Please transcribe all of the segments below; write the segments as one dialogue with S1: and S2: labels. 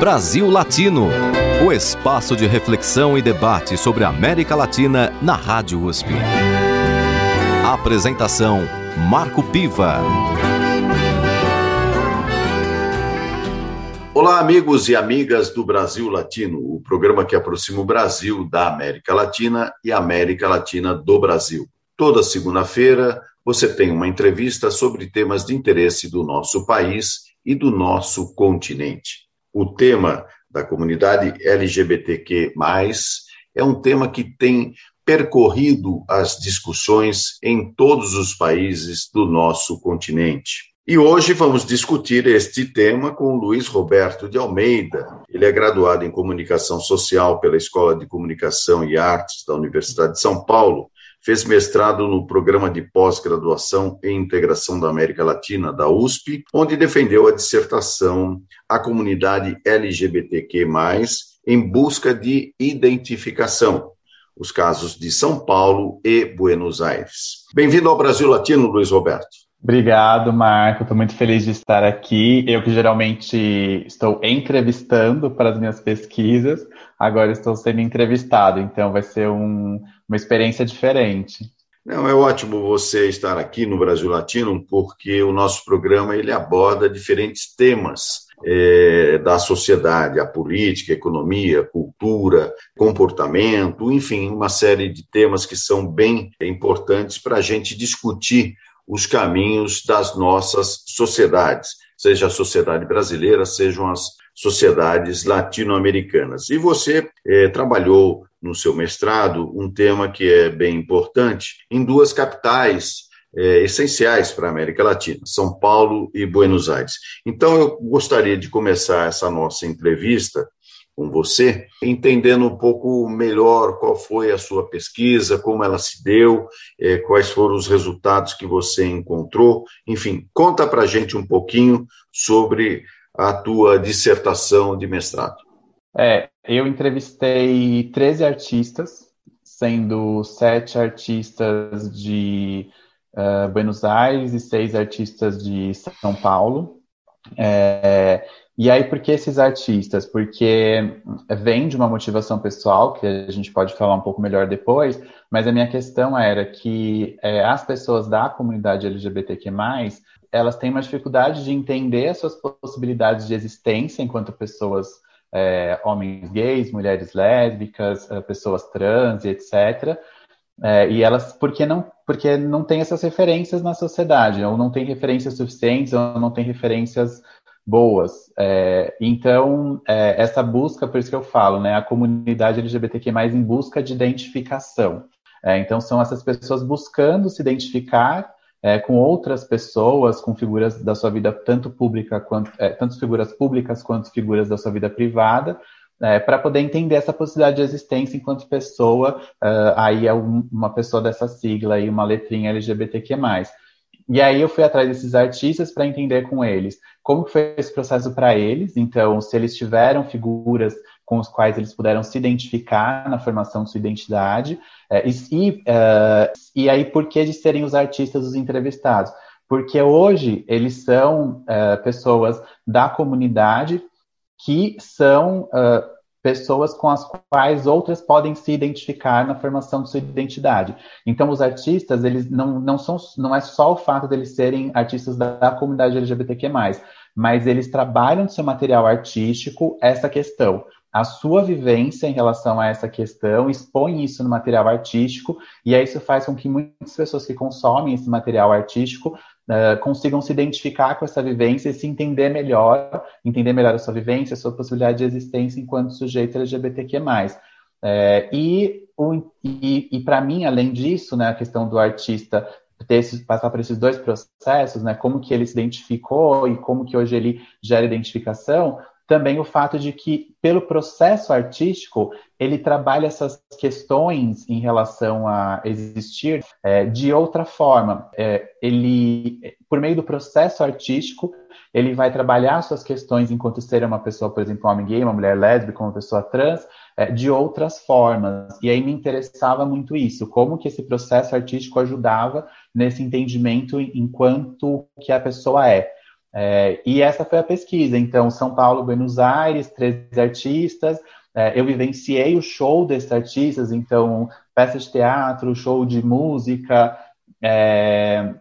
S1: Brasil Latino, o espaço de reflexão e debate sobre a América Latina na Rádio USP. Apresentação Marco Piva.
S2: Olá, amigos e amigas do Brasil Latino, o programa que aproxima o Brasil da América Latina e a América Latina do Brasil. Toda segunda-feira você tem uma entrevista sobre temas de interesse do nosso país e do nosso continente. O tema da comunidade LGBTQ, é um tema que tem percorrido as discussões em todos os países do nosso continente. E hoje vamos discutir este tema com Luiz Roberto de Almeida. Ele é graduado em Comunicação Social pela Escola de Comunicação e Artes da Universidade de São Paulo fez mestrado no programa de pós-graduação em integração da América Latina, da USP, onde defendeu a dissertação A Comunidade LGBTQ, em busca de identificação. Os casos de São Paulo e Buenos Aires. Bem-vindo ao Brasil Latino, Luiz Roberto.
S3: Obrigado, Marco. Estou muito feliz de estar aqui. Eu que geralmente estou entrevistando para as minhas pesquisas, agora estou sendo entrevistado, então vai ser um, uma experiência diferente.
S2: Não, é ótimo você estar aqui no Brasil Latino, porque o nosso programa ele aborda diferentes temas é, da sociedade, a política, a economia, cultura, comportamento, enfim, uma série de temas que são bem importantes para a gente discutir os caminhos das nossas sociedades, seja a sociedade brasileira, sejam as sociedades latino-americanas. E você é, trabalhou no seu mestrado um tema que é bem importante em duas capitais é, essenciais para a América Latina, São Paulo e Buenos Aires. Então, eu gostaria de começar essa nossa entrevista com você, entendendo um pouco melhor qual foi a sua pesquisa, como ela se deu, é, quais foram os resultados que você encontrou. Enfim, conta para a gente um pouquinho sobre a tua dissertação de mestrado.
S3: É, eu entrevistei 13 artistas, sendo sete artistas de uh, Buenos Aires e seis artistas de São Paulo. É, e aí, por que esses artistas? Porque vem de uma motivação pessoal, que a gente pode falar um pouco melhor depois, mas a minha questão era que é, as pessoas da comunidade LGBTQ, elas têm uma dificuldade de entender as suas possibilidades de existência enquanto pessoas, é, homens gays, mulheres lésbicas, é, pessoas trans, etc. É, e elas, porque não, porque não tem essas referências na sociedade, ou não tem referências suficientes, ou não tem referências boas. É, então, é, essa busca, por isso que eu falo, né, a comunidade LGBTQ+, em busca de identificação. É, então, são essas pessoas buscando se identificar é, com outras pessoas, com figuras da sua vida tanto pública quanto, é, tanto figuras públicas quanto figuras da sua vida privada, é, para poder entender essa possibilidade de existência enquanto pessoa, uh, aí é um, uma pessoa dessa sigla aí, uma letrinha LGBTQ+. E aí eu fui atrás desses artistas para entender com eles como foi esse processo para eles, então se eles tiveram figuras com os quais eles puderam se identificar na formação de sua identidade, é, e, uh, e aí por que de serem os artistas os entrevistados? Porque hoje eles são uh, pessoas da comunidade que são pessoas com as quais outras podem se identificar na formação de sua identidade. Então, os artistas, eles não, não são, não é só o fato deles serem artistas da, da comunidade LGBTQ+, mas eles trabalham no seu material artístico essa questão. A sua vivência em relação a essa questão, expõe isso no material artístico, e aí isso faz com que muitas pessoas que consomem esse material artístico uh, consigam se identificar com essa vivência e se entender melhor, entender melhor a sua vivência, a sua possibilidade de existência enquanto sujeito LGBTQ+. É, e, e, e para mim, além disso, né, a questão do artista esse, passar por esses dois processos, né, como que ele se identificou e como que hoje ele gera identificação, também o fato de que, pelo processo artístico, ele trabalha essas questões em relação a existir é, de outra forma. É, ele, por meio do processo artístico, ele vai trabalhar suas questões enquanto ser uma pessoa, por exemplo, um homem gay, uma mulher lésbica, uma pessoa trans, é, de outras formas. E aí me interessava muito isso, como que esse processo artístico ajudava nesse entendimento enquanto que a pessoa é. É, e essa foi a pesquisa. Então, São Paulo, Buenos Aires, três artistas. É, eu vivenciei o show desses artistas, então, peça de teatro, show de música. É,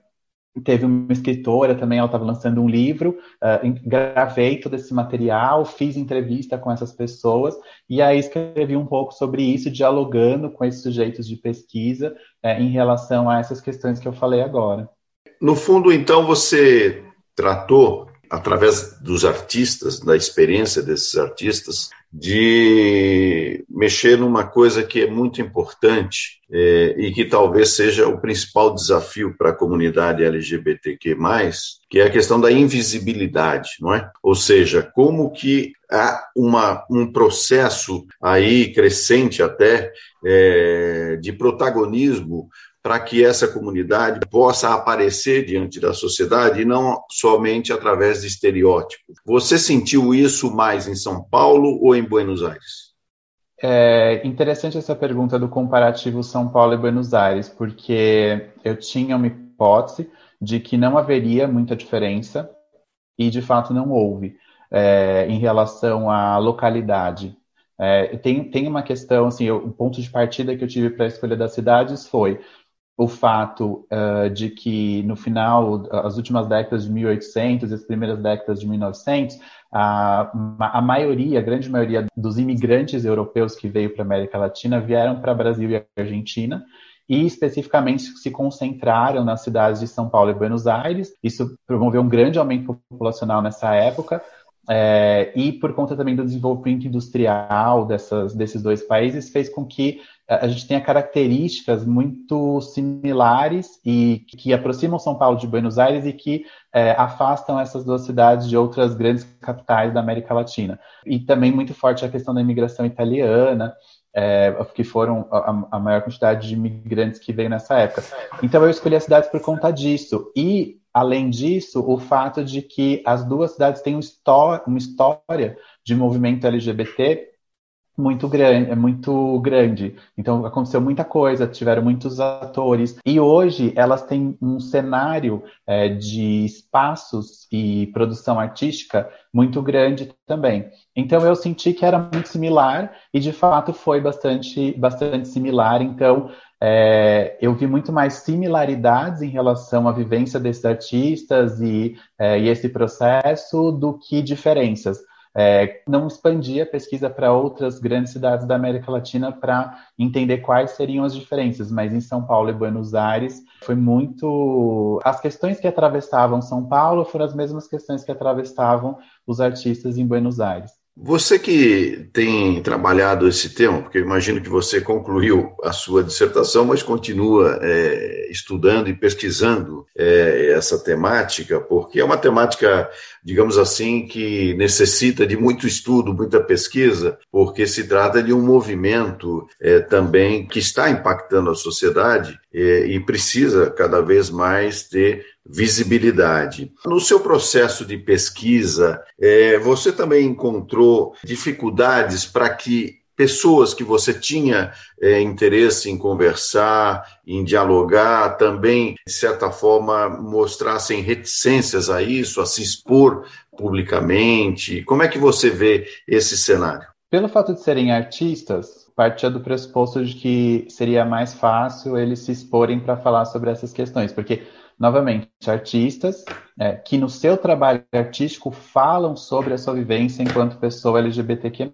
S3: teve uma escritora também, ela estava lançando um livro, uh, gravei todo esse material, fiz entrevista com essas pessoas, e aí escrevi um pouco sobre isso, dialogando com esses sujeitos de pesquisa uh, em relação a essas questões que eu falei agora.
S2: No fundo, então, você tratou, através dos artistas, da experiência desses artistas, de mexer numa coisa que é muito importante é, e que talvez seja o principal desafio para a comunidade LGBTQ+, que é a questão da invisibilidade, não é? Ou seja, como que há uma, um processo aí crescente até é, de protagonismo para que essa comunidade possa aparecer diante da sociedade e não somente através de estereótipos. Você sentiu isso mais em São Paulo ou em Buenos Aires?
S3: É interessante essa pergunta do comparativo São Paulo e Buenos Aires, porque eu tinha uma hipótese de que não haveria muita diferença e de fato não houve é, em relação à localidade. É, tem, tem uma questão, assim, eu, o ponto de partida que eu tive para a escolha das cidades foi o fato uh, de que no final, as últimas décadas de 1800 e as primeiras décadas de 1900, a, a maioria, a grande maioria dos imigrantes europeus que veio para a América Latina vieram para Brasil e Argentina, e especificamente se concentraram nas cidades de São Paulo e Buenos Aires. Isso promoveu um grande aumento populacional nessa época, é, e por conta também do desenvolvimento industrial dessas, desses dois países, fez com que a gente tenha características muito similares e que aproximam São Paulo de Buenos Aires e que é, afastam essas duas cidades de outras grandes capitais da América Latina. E também muito forte a questão da imigração italiana, é, que foram a, a, maior quantidade de imigrantes que veio nessa época. Então eu escolhi as cidades por conta disso. E, além disso, o fato de que as duas cidades têm uma história de movimento LGBT muito grande, é muito grande. Então aconteceu muita coisa, tiveram muitos atores e hoje elas têm um cenário é, de espaços e produção artística muito grande também. Então eu senti que era muito similar e de fato foi bastante, bastante similar. Então é, eu vi muito mais similaridades em relação à vivência desses artistas e, é, e esse processo do que diferenças é, não expandir a pesquisa para outras grandes cidades da América Latina para entender quais seriam as diferenças, mas em São Paulo e Buenos Aires foi muito. As questões que atravessavam São Paulo foram as mesmas questões que atravessavam os artistas em Buenos Aires.
S2: Você que tem trabalhado esse tema, porque eu imagino que você concluiu a sua dissertação, mas continua é, estudando e pesquisando é, essa temática, porque é uma temática, digamos assim, que necessita de muito estudo, muita pesquisa, porque se trata de um movimento é, também que está impactando a sociedade é, e precisa cada vez mais ter visibilidade. No seu processo de pesquisa, é, você também encontrou dificuldades para que pessoas que você tinha é, interesse em conversar, em dialogar, também, de certa forma, mostrassem reticências a isso, a se expor publicamente? Como é que você vê esse cenário?
S3: Pelo fato de serem artistas, partia do pressuposto de que seria mais fácil eles se exporem para falar sobre essas questões, porque novamente, artistas é, que no seu trabalho artístico falam sobre a sua vivência enquanto pessoa LGBTQ+.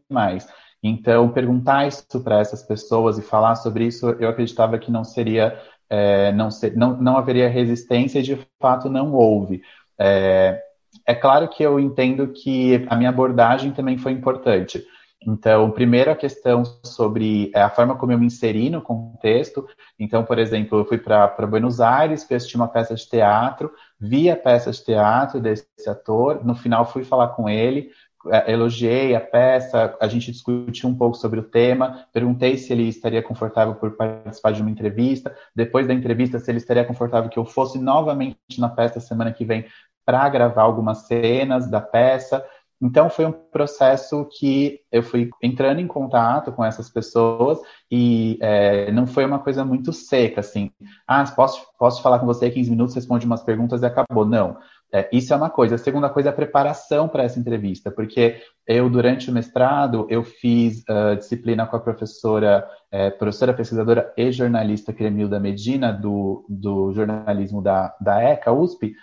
S3: Então, perguntar isso para essas pessoas e falar sobre isso, eu acreditava que não seria, é, não, ser, não, não haveria resistência e de fato não houve. É, é claro que eu entendo que a minha abordagem também foi importante. Então, primeiro a questão sobre é, a forma como eu me inseri no contexto. Então, por exemplo, eu fui para Buenos Aires, fui uma peça de teatro, vi a peça de teatro desse ator, no final fui falar com ele, é, elogiei a peça, a gente discutiu um pouco sobre o tema, perguntei se ele estaria confortável por participar de uma entrevista, depois da entrevista, se ele estaria confortável que eu fosse novamente na peça semana que vem para gravar algumas cenas da peça. Então foi um processo que eu fui entrando em contato com essas pessoas e é, não foi uma coisa muito seca, assim. Ah, posso, posso falar com você 15 minutos, responde umas perguntas e acabou. Não. É, isso é uma coisa. A segunda coisa é a preparação para essa entrevista, porque eu, durante o mestrado, eu fiz uh, disciplina com a professora, é, professora pesquisadora e jornalista Cremilda Medina, do, do jornalismo da, da ECA, USP,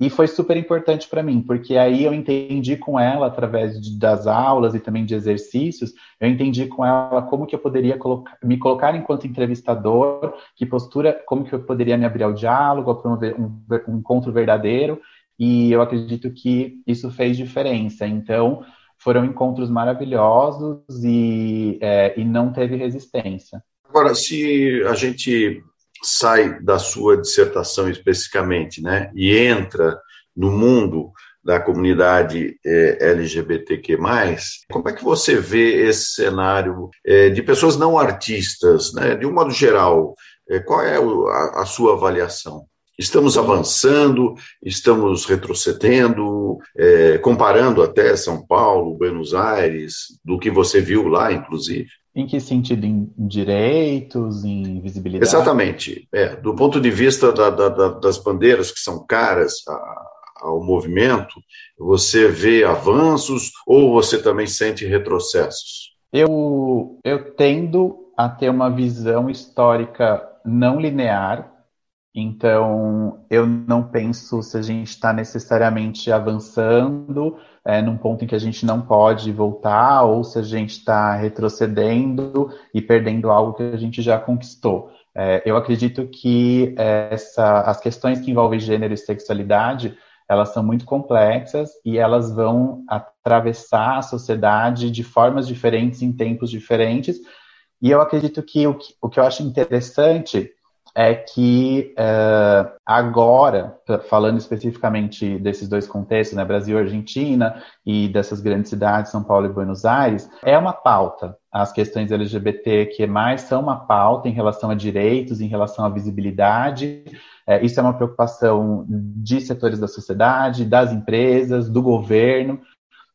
S3: e foi super importante para mim, porque aí eu entendi com ela, através de, das aulas e também de exercícios, eu entendi com ela como que eu poderia colocar, me colocar enquanto entrevistador, que postura, como que eu poderia me abrir ao diálogo, a promover um, um encontro verdadeiro, e eu acredito que isso fez diferença. Então, foram encontros maravilhosos e, é, e não teve resistência.
S2: Agora, se a gente sai da sua dissertação especificamente, né, e entra no mundo da comunidade é, LGBTQ+, como é que você vê esse cenário é, de pessoas não artistas, né, de um modo geral, é, qual é a, a sua avaliação? Estamos avançando, estamos retrocedendo, é, comparando até São Paulo, Buenos Aires, do que você viu lá, inclusive.
S3: Em que sentido? Em direitos, em visibilidade?
S2: Exatamente. É, do ponto de vista da, da, da, das bandeiras que são caras a, ao movimento, você vê avanços ou você também sente retrocessos?
S3: Eu, eu tendo a ter uma visão histórica não linear, então eu não penso se a gente está necessariamente avançando é, num ponto em que a gente não pode voltar, ou se a gente está retrocedendo e perdendo algo que a gente já conquistou. É, eu acredito que essa, as questões que envolvem gênero e sexualidade, elas são muito complexas e elas vão atravessar a sociedade de formas diferentes, em tempos diferentes. E eu acredito que o que, o que eu acho interessante é que uh, agora, falando especificamente desses dois contextos, né, Brasil e Argentina, e dessas grandes cidades, São Paulo e Buenos Aires, é uma pauta. As questões LGBT que mais são uma pauta em relação a direitos, em relação à visibilidade. É, isso é uma preocupação de setores da sociedade, das empresas, do governo.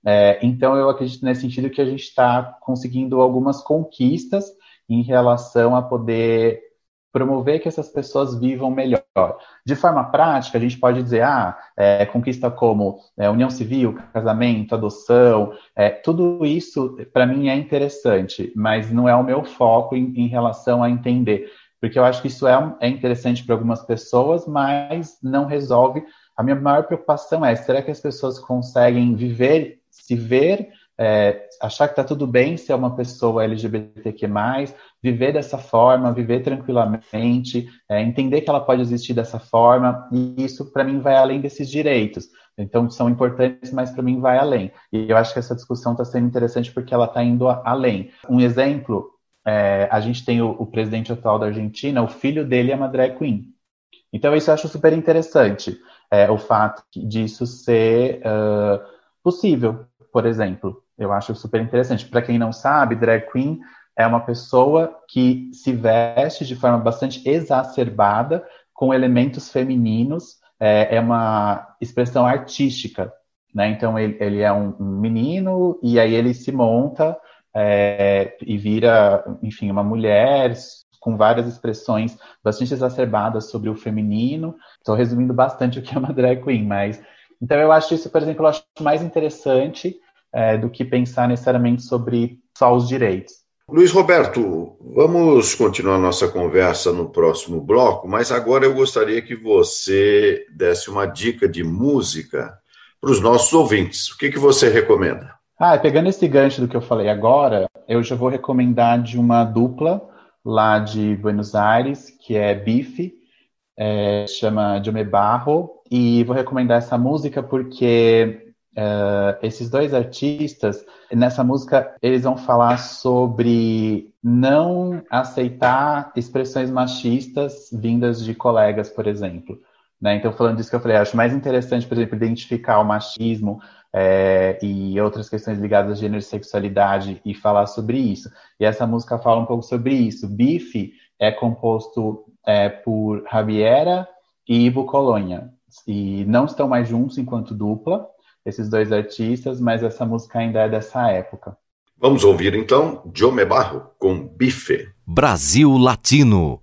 S3: É, então, eu acredito nesse sentido que a gente está conseguindo algumas conquistas em relação a poder promover que essas pessoas vivam melhor. De forma prática, a gente pode dizer, ah, é, conquista como é, união civil, casamento, adoção, é, tudo isso para mim é interessante, mas não é o meu foco em, em relação a entender, porque eu acho que isso é, é interessante para algumas pessoas, mas não resolve. A minha maior preocupação é, será que as pessoas conseguem viver, se ver é, achar que está tudo bem ser uma pessoa LGBTQ+, viver dessa forma, viver tranquilamente, é, entender que ela pode existir dessa forma, e isso para mim vai além desses direitos. Então são importantes, mas para mim vai além. E eu acho que essa discussão está sendo interessante porque ela está indo além. Um exemplo, é, a gente tem o, o, presidente atual da Argentina, o filho dele é uma drag queen. Então isso eu acho super interessante, é, o fato disso ser uh, possível, por exemplo. Eu acho super interessante. Para quem não sabe, drag queen é uma pessoa que se veste de forma bastante exacerbada com elementos femininos. É, é uma expressão artística, né? Então ele, ele é um, um, menino e aí ele se monta é, e vira, enfim, uma mulher com várias expressões bastante exacerbadas sobre o feminino. Estou resumindo bastante o que é uma drag queen, mas então eu acho isso, por exemplo, eu acho mais interessante é, do que pensar necessariamente sobre só os direitos.
S2: Luiz Roberto, vamos continuar nossa conversa no próximo bloco, mas agora eu gostaria que você desse uma dica de música para os nossos ouvintes. O que, que você recomenda?
S3: Ah, pegando esse gancho do que eu falei agora, eu já vou recomendar de uma dupla lá de Buenos Aires, que é Bife, é, chama Jome Barro, e vou recomendar essa música porque Uh, esses dois artistas, nessa música, eles vão falar sobre não aceitar expressões machistas vindas de colegas, por exemplo. Né? Então, falando disso que eu falei, acho mais interessante, por exemplo, identificar o machismo é, e outras questões ligadas a gênero e sexualidade e falar sobre isso. E essa música fala um pouco sobre isso. Bife é composto é, por Javiera e Ivo Colônia. E não estão mais juntos enquanto dupla, esses dois artistas, mas essa música ainda é dessa época.
S2: Vamos ouvir então Jome Barro com Bife.
S1: Brasil Latino.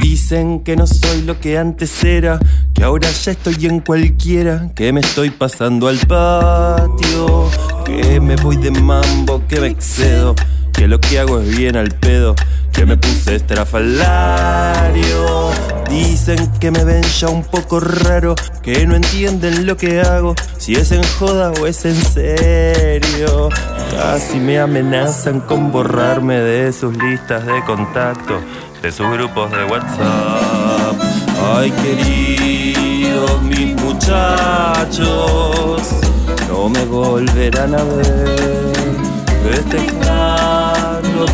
S4: Dicen que no soy lo que antes era, que Que ahora ya estoy en cualquiera, que me estoy pasando al patio, que me voy de mambo, que me excedo, que lo que hago es bien al pedo, que me puse estrafalario. Dicen que me ven ya un poco raro, que no entienden lo que hago, si es en joda o es en serio. Casi me amenazan con borrarme de sus listas de contacto, de sus grupos de WhatsApp. Ay, queridos mis muchachos, no me volverán a ver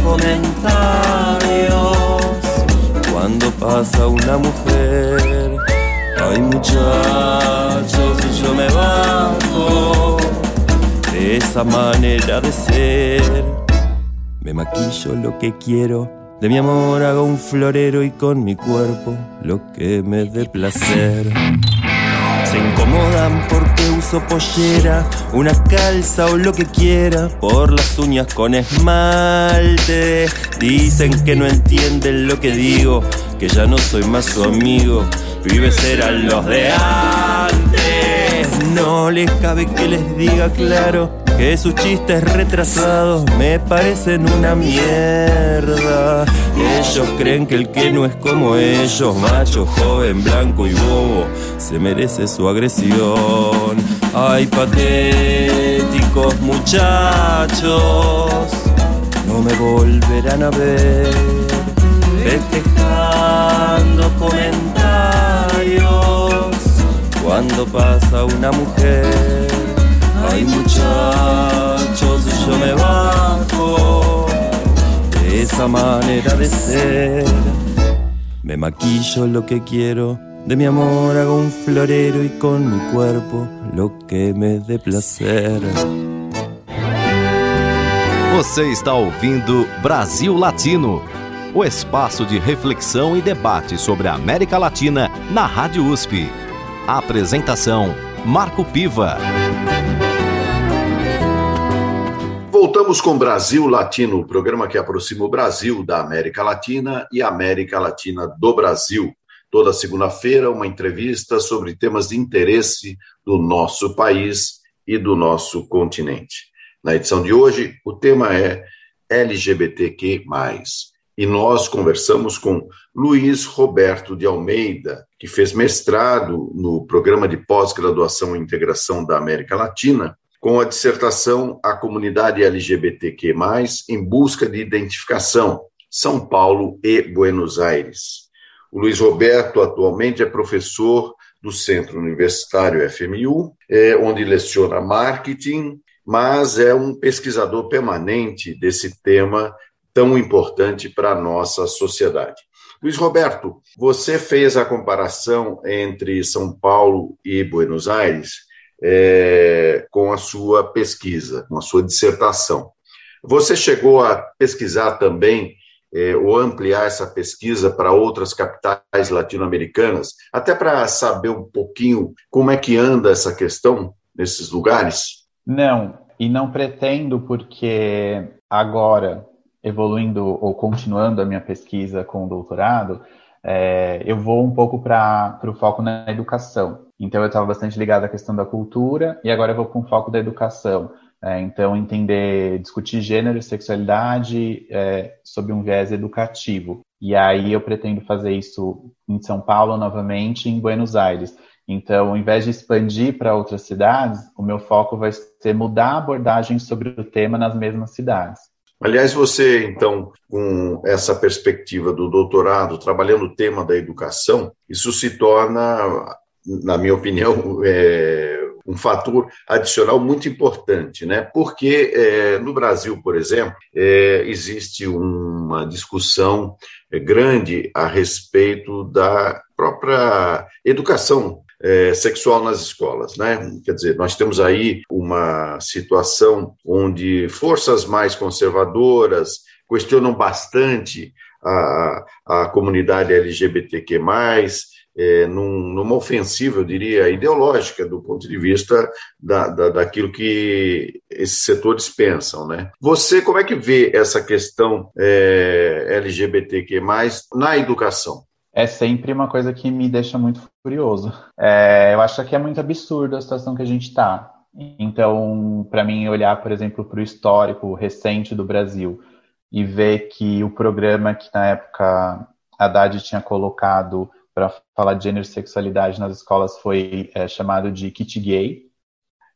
S4: comentarios cuando pasa una mujer. Ay, muchachos, yo me bajo de esa manera de ser. Me maquillo lo que quiero, de mi amor hago un florero y con mi cuerpo lo que me dé placer. Incomodan porque uso pollera, una calza o lo que quiera, por las uñas con esmalte. Dicen que no entienden lo que digo, que ya no soy más su amigo, pibes eran los de antes. No les cabe que les diga claro que sus chistes retrasados me parecen una mierda. Ellos creen que el que no es como ellos, macho, joven, blanco y bobo, se merece su agresión. Ay, patéticos muchachos, no me volverán a ver festejando comentarios cuando pasa una mujer. Ay muchachos, yo me bajo de esa manera de ser. Me maquillo lo que quiero, de mi amor hago un florero y con mi cuerpo lo que me dé placer.
S1: Você está ouvindo Brasil Latino, o espaço de reflexão e debate sobre a América Latina na Rádio USP. A apresentação: Marco Piva.
S2: Voltamos com Brasil Latino, o programa que aproxima o Brasil da América Latina e a América Latina do Brasil. Toda segunda-feira, uma entrevista sobre temas de interesse do nosso país e do nosso continente. Na edição de hoje, o tema é LGBTQ. E nós conversamos com Luiz Roberto de Almeida, que fez mestrado no programa de pós-graduação em integração da América Latina, com a dissertação A Comunidade LGBTQ, em busca de identificação, São Paulo e Buenos Aires. O Luiz Roberto atualmente é professor do Centro Universitário FMU, é, onde leciona marketing mas é um pesquisador permanente desse tema tão importante para a nossa sociedade. Luiz Roberto, você fez a comparação entre São Paulo e Buenos Aires é, com a sua pesquisa, com a sua dissertação. Você chegou a pesquisar também é, ou ampliar essa pesquisa para outras capitais latino-americanas, até para saber um pouquinho como é que anda essa questão nesses lugares?
S3: Não, e não pretendo, porque agora, evoluindo ou continuando a minha pesquisa com o doutorado, é, eu vou um pouco para o foco na educação. Então, eu estava bastante ligado à questão da cultura e agora eu vou com foco da educação. É, então, entender, discutir gênero e sexualidade é, sob um viés educativo. E aí eu pretendo fazer isso em São Paulo novamente, em Buenos Aires. Então, ao invés de expandir para outras cidades, o meu foco vai ser mudar a abordagem sobre o tema nas mesmas cidades.
S2: Aliás, você, então, com essa perspectiva do doutorado, trabalhando o tema da educação, isso se torna, na minha opinião, é, um fator adicional muito importante, né? Porque é, no Brasil, por exemplo, é, existe uma discussão grande a respeito da própria educação é, sexual nas escolas, né? Quer dizer, nós temos aí uma situação onde forças mais conservadoras questionam bastante a, a comunidade LGBTQ+, é, num, numa ofensiva, eu diria, ideológica, do ponto de vista da, da, daquilo que esses setores pensam. Né? Você, como é que vê essa questão é, LGBTQ+, na educação?
S3: É sempre uma coisa que me deixa muito furioso. É, eu acho que é muito absurdo a situação que a gente está. Então, para mim, olhar, por exemplo, para o histórico recente do Brasil e ver que o programa que na época a Haddad tinha colocado para falar de gênero e sexualidade nas escolas foi é, chamado de kit gay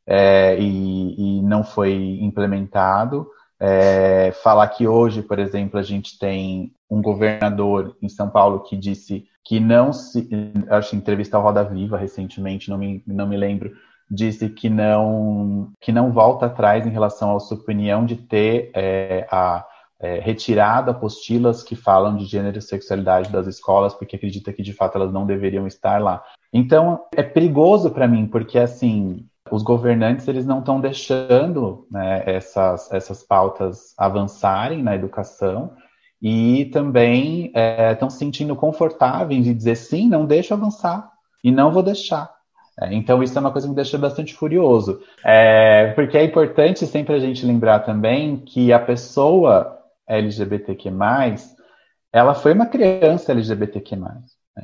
S3: é, e, e, não foi implementado. É, falar que hoje, por exemplo, a gente tem um governador em São Paulo que disse que não se. Acho entrevista ao Roda Viva recentemente, não me, não me lembro, disse que não, que não volta atrás em relação à sua opinião de ter é, a é, retirado apostilas que falam de gênero e sexualidade das escolas, porque acredita que de fato elas não deveriam estar lá. Então é perigoso para mim, porque assim os governantes eles não estão deixando né, essas, essas pautas avançarem na educação e também estão é, se sentindo confortáveis de dizer sim, não deixa avançar e não vou deixar. É, então isso é uma coisa que me deixa bastante furioso, é, porque é importante sempre a gente lembrar também que a pessoa LGBTQ+, ela foi uma criança LGBTQ+.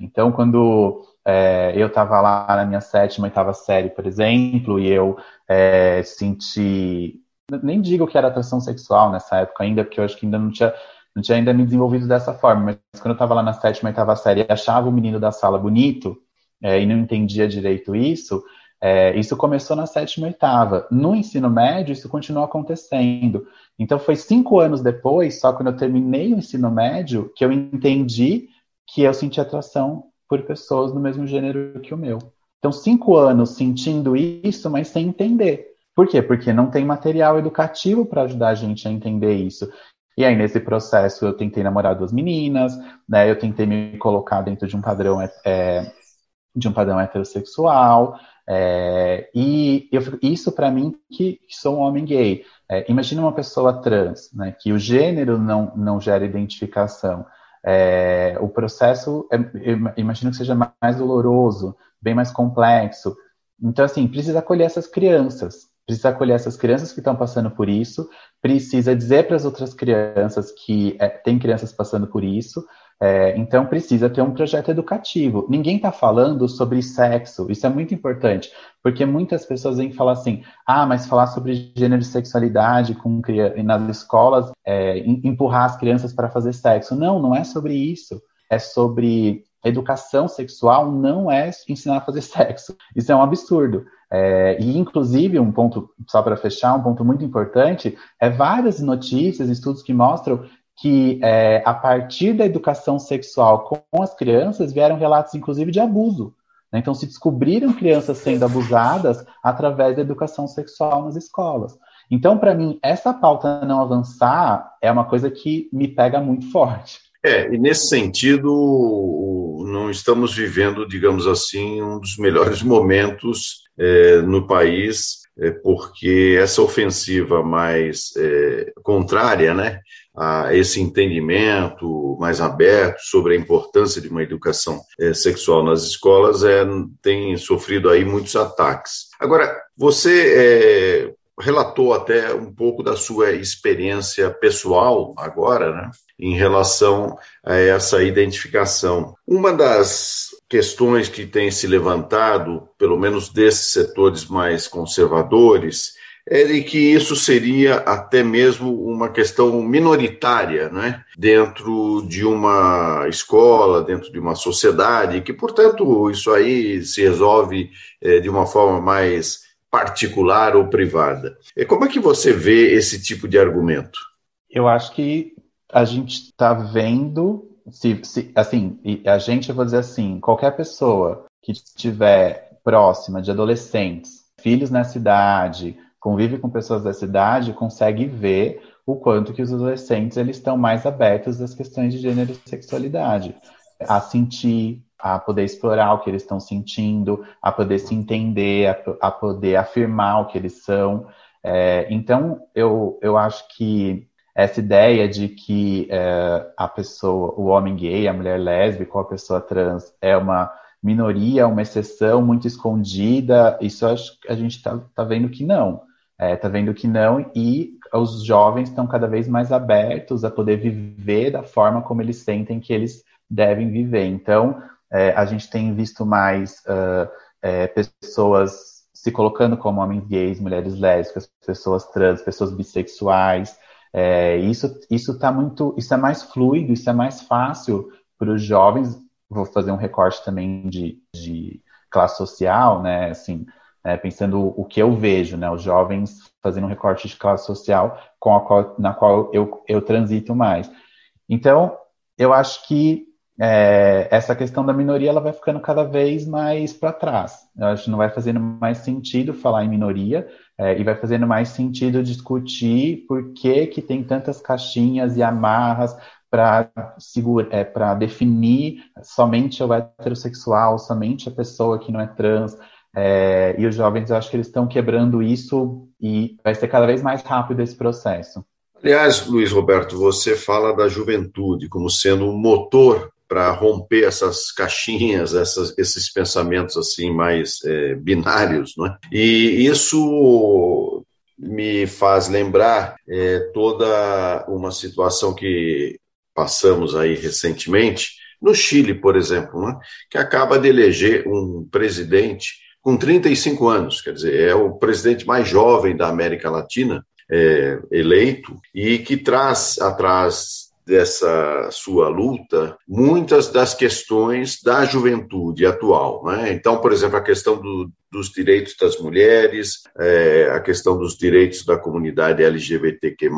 S3: Então, quando é, eu estava lá na minha sétima, oitava série, por exemplo, e eu é, senti, nem digo que era atração sexual nessa época ainda, porque eu acho que ainda não tinha, não tinha ainda me desenvolvido dessa forma, mas quando eu estava lá na sétima, oitava série e achava o menino da sala bonito, é, e não entendia direito isso, é, isso começou na sétima e oitava. No ensino médio, isso continuou acontecendo. Então, foi cinco anos depois, só quando eu terminei o ensino médio, que eu entendi que eu senti atração por pessoas do mesmo gênero que o meu. Então, cinco anos sentindo isso, mas sem entender. Por quê? Porque não tem material educativo para ajudar a gente a entender isso. E aí, nesse processo, eu tentei namorar duas meninas, né? Eu tentei me colocar dentro de um padrão, é, de um padrão heterossexual. É, e eu, isso para mim que, sou um homem gay. É, imagina uma pessoa trans, né, que o gênero não, não gera identificação. É, o processo, é, imagino que seja mais doloroso, bem mais complexo. Então, assim, precisa acolher essas crianças, precisa acolher essas crianças que estão passando por isso, precisa dizer para as outras crianças que é, tem crianças passando por isso, é, então precisa ter um projeto educativo. Ninguém está falando sobre sexo, isso é muito importante, porque muitas pessoas vêm falar assim: ah, mas falar sobre gênero e sexualidade com, nas escolas, é, empurrar as crianças para fazer sexo. Não, não é sobre isso. É sobre educação sexual, não é ensinar a fazer sexo. Isso é um absurdo. É, e, inclusive, um ponto, só para fechar, um ponto muito importante, é várias notícias, estudos que mostram que é, a partir da educação sexual com as crianças vieram relatos, inclusive, de abuso. Né? Então, se descobriram crianças sendo abusadas através da educação sexual nas escolas. Então, para mim, essa pauta não avançar é uma coisa que me pega muito forte.
S2: É, e nesse sentido, não estamos vivendo, digamos assim, um dos melhores momentos é, no país, porque essa ofensiva mais é, contrária, né, a esse entendimento mais aberto sobre a importância de uma educação é, sexual nas escolas é, tem sofrido aí muitos ataques. Agora, você é, relatou até um pouco da sua experiência pessoal agora, né, em relação a essa identificação. Uma das questões que tem se levantado, pelo menos desses setores mais conservadores, é de que isso seria até mesmo uma questão minoritária, né? dentro de uma escola, dentro de uma sociedade, que, portanto, isso aí se resolve é, de uma forma mais particular ou privada. E como é que você vê esse tipo de argumento?
S3: Eu acho que a gente está vendo, se, se, assim, a gente, eu vou dizer assim, qualquer pessoa que estiver próxima de adolescentes, filhos nessa idade, convive com pessoas dessa idade, consegue ver o quanto que os adolescentes eles estão mais abertos às questões de gênero e sexualidade, a sentir, a poder explorar o que eles estão sentindo, a poder se entender, a, a poder afirmar o que eles são. É, então, eu, eu acho que essa ideia de que é, a pessoa, o homem gay, a mulher lésbica ou a pessoa trans é uma minoria, uma exceção muito escondida, isso acho, a gente está tá vendo que não é, tá vendo que não, e os jovens estão cada vez mais abertos a poder viver da forma como eles sentem que eles devem viver. Então, é, a gente tem visto mais uh, é, pessoas se colocando como homens gays, mulheres lésbicas, pessoas trans, pessoas bissexuais. É, isso isso tá muito, isso é mais fluido, isso é mais fácil para os jovens. Vou fazer um recorte também de, de classe social, né? Assim, é, pensando o que eu vejo, né? Os jovens fazendo um recorte de classe social com a qual, na qual eu, eu transito mais. Então, eu acho que é, essa questão da minoria ela vai ficando cada vez mais para trás. Eu acho que não vai fazendo mais sentido falar em minoria é, e vai fazendo mais sentido discutir por que, que tem tantas caixinhas e amarras para é, definir somente o heterossexual, somente a pessoa que não é trans. É, e os jovens, eu acho que eles estão quebrando isso e vai ser cada vez mais rápido esse processo.
S2: Aliás, Luiz Roberto, você fala da juventude como sendo um motor para romper essas caixinhas, essas, esses pensamentos assim mais é, binários, não é? E isso me faz lembrar é, toda uma situação que passamos aí recentemente no Chile, por exemplo, né? que acaba de eleger um presidente com 35 anos, quer dizer, é o presidente mais jovem da América Latina é, eleito e que traz atrás dessa sua luta muitas das questões da juventude atual. Né? Então, por exemplo, a questão do, dos direitos das mulheres, é, a questão dos direitos da comunidade LGBTQ+,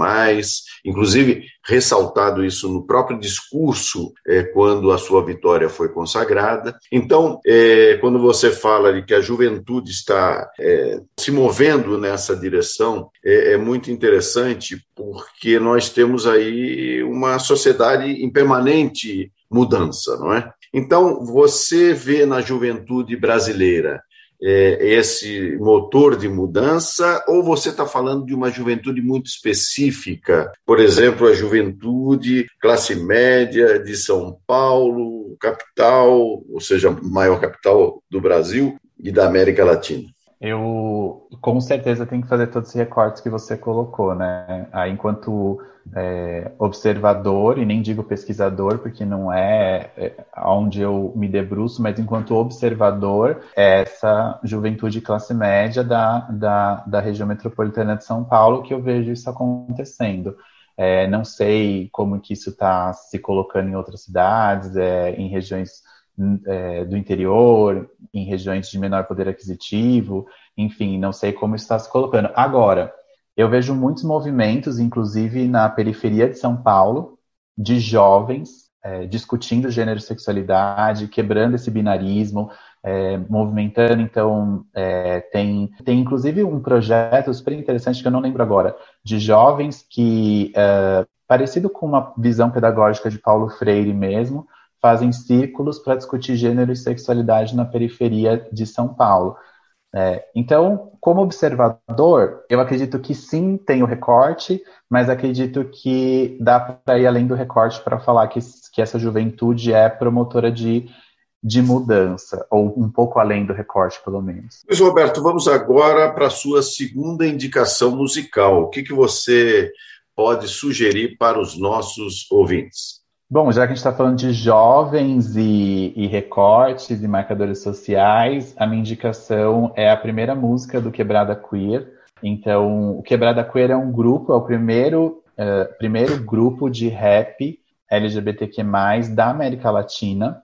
S2: inclusive ressaltado isso no próprio discurso é, quando a sua vitória foi consagrada. Então, é, quando você fala de que a juventude está é, se movendo nessa direção, é, é muito interessante porque nós temos aí uma sociedade em permanente mudança, não é? Então, você vê na juventude brasileira é, esse motor de mudança, ou você está falando de uma juventude muito específica, por exemplo, a juventude classe média de São Paulo, capital, ou seja, maior capital do Brasil e da América Latina?
S3: Eu com certeza tenho que fazer todos os recortes que você colocou, né? Aí, enquanto é, observador, e nem digo pesquisador, porque não é, é onde eu me debruço, mas enquanto observador, é essa juventude classe média da, da, da região metropolitana de São Paulo que eu vejo isso acontecendo. É, não sei como que isso está se colocando em outras cidades, é, em regiões é, do interior, em regiões de menor poder aquisitivo, enfim, não sei como está se colocando. Agora, eu vejo muitos movimentos, inclusive na periferia de São Paulo, de jovens é, discutindo gênero e sexualidade, quebrando esse binarismo, é, movimentando. Então, é, tem, tem inclusive um projeto super interessante que eu não lembro agora, de jovens que, é, parecido com uma visão pedagógica de Paulo Freire mesmo, fazem círculos para discutir gênero e sexualidade na periferia de São Paulo. É, então, como observador, eu acredito que sim, tem o recorte, mas acredito que dá para ir além do recorte para falar que, que essa juventude é promotora de, de mudança, ou um pouco além do recorte, pelo menos.
S2: Luiz Roberto, vamos agora para a sua segunda indicação musical. O que, que você pode sugerir para os nossos ouvintes?
S3: Bom, já que a gente está falando de jovens e, e, recortes e marcadores sociais, a minha indicação é a primeira música do Quebrada Queer. Então, o Quebrada Queer é um grupo, é o primeiro, uh, primeiro grupo de rap LGBTQ+, da América Latina.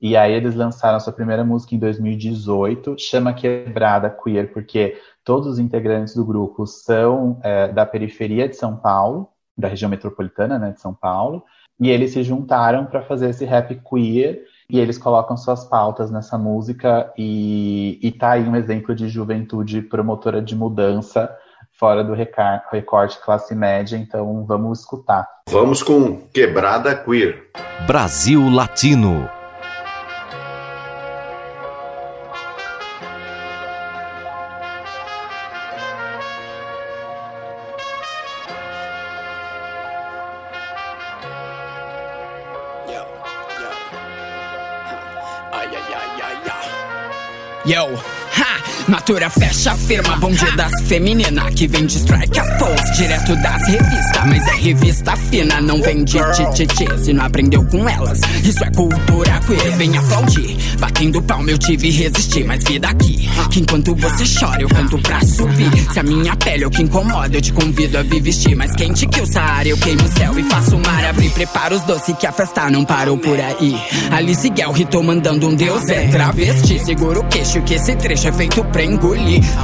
S3: E aí eles lançaram a sua primeira música em 2018, chama Quebrada Queer, porque todos os integrantes do grupo são uh, da periferia de São Paulo, da região metropolitana né, de São Paulo, e eles se juntaram para fazer esse rap queer e eles colocam suas pautas nessa música e, e tá aí um exemplo de juventude promotora de mudança fora do recorte classe média, então vamos escutar.
S2: Vamos com Quebrada Queer.
S1: Brasil Latino.
S5: Natura fecha a firma, bom dia das femininas Que vem de strike. A pose, direto das revistas Mas é revista fina, não vem de tititi. Se não aprendeu com elas, isso é cultura queer. Vem aplaudir, batendo palma eu tive resistir Mas vida aqui, que enquanto você chora eu canto pra subir. Se a minha pele é o que incomoda, eu te convido a vir vestir Mais quente que o Saara, eu queimo o céu e faço o mar abrir. Prepara os doces que a festa não parou por aí. Alice Guel, tô mandando um deus é. Travesti Segura o queixo que esse trecho é feito pra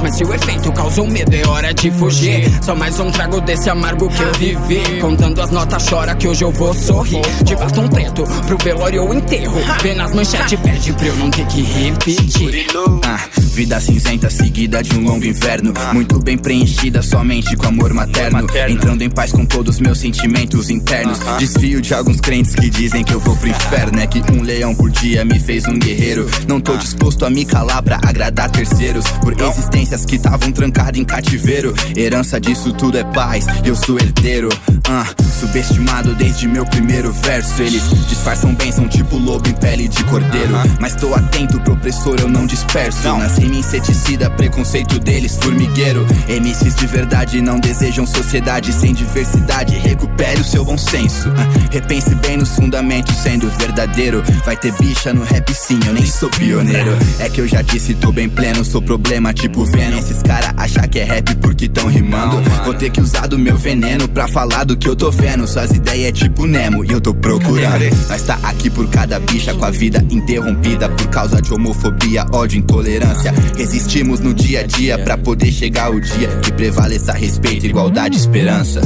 S5: Mas se o efeito causou medo, é hora de fugir. Só mais um trago desse amargo que eu vivi. Contando as notas, chora que hoje eu vou sorrir. De batom preto pro velório ou enterro. Vê nas manchetes, pede pra eu não ter que repetir.
S6: Ah, vida cinzenta seguida de um longo inverno. Muito bem preenchida somente com amor materno. Entrando em paz com todos meus sentimentos internos. Desfio de alguns crentes que dizem que eu vou pro inferno. É que um leão por dia me fez um guerreiro. Não tô disposto a me calar pra agradar terceiros. Por existências que estavam trancadas em cativeiro. Herança disso tudo é paz, eu sou herdeiro. Ah, subestimado desde meu primeiro verso. Eles disfarçam bem, são tipo lobo em pele de cordeiro. Mas tô atento pro opressor, eu não disperso. Nas rima inseticida, preconceito deles, formigueiro. MCs de verdade não desejam sociedade sem diversidade. Recupere o seu bom senso. Ah, repense bem nos fundamentos, sendo verdadeiro. Vai ter bicha no rap sim, eu nem sou pioneiro. É que eu já disse, tô bem pleno, sou problema tipo Venom. Esses cara achar que é rap porque tão rimando. Vou ter que usar do meu veneno pra falar do que eu tô vendo. Suas ideias é tipo Nemo e eu tô procurando. Nós tá aqui por cada bicha com a vida interrompida por causa de homofobia, ódio, intolerância. Resistimos no dia a dia pra poder chegar o dia que prevaleça respeito, igualdade e esperança.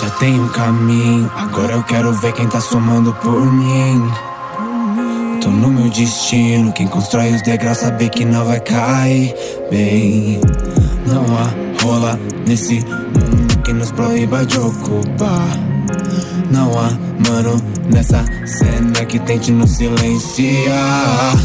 S7: Já tem um caminho, agora eu quero ver quem tá somando por mim. Tô no meu destino, quem constrói os degraus sabe que não vai cair bem. Não há rola nesse mundo que nos proíba de ocupar. Não há mano nessa cena que tente nos silenciar.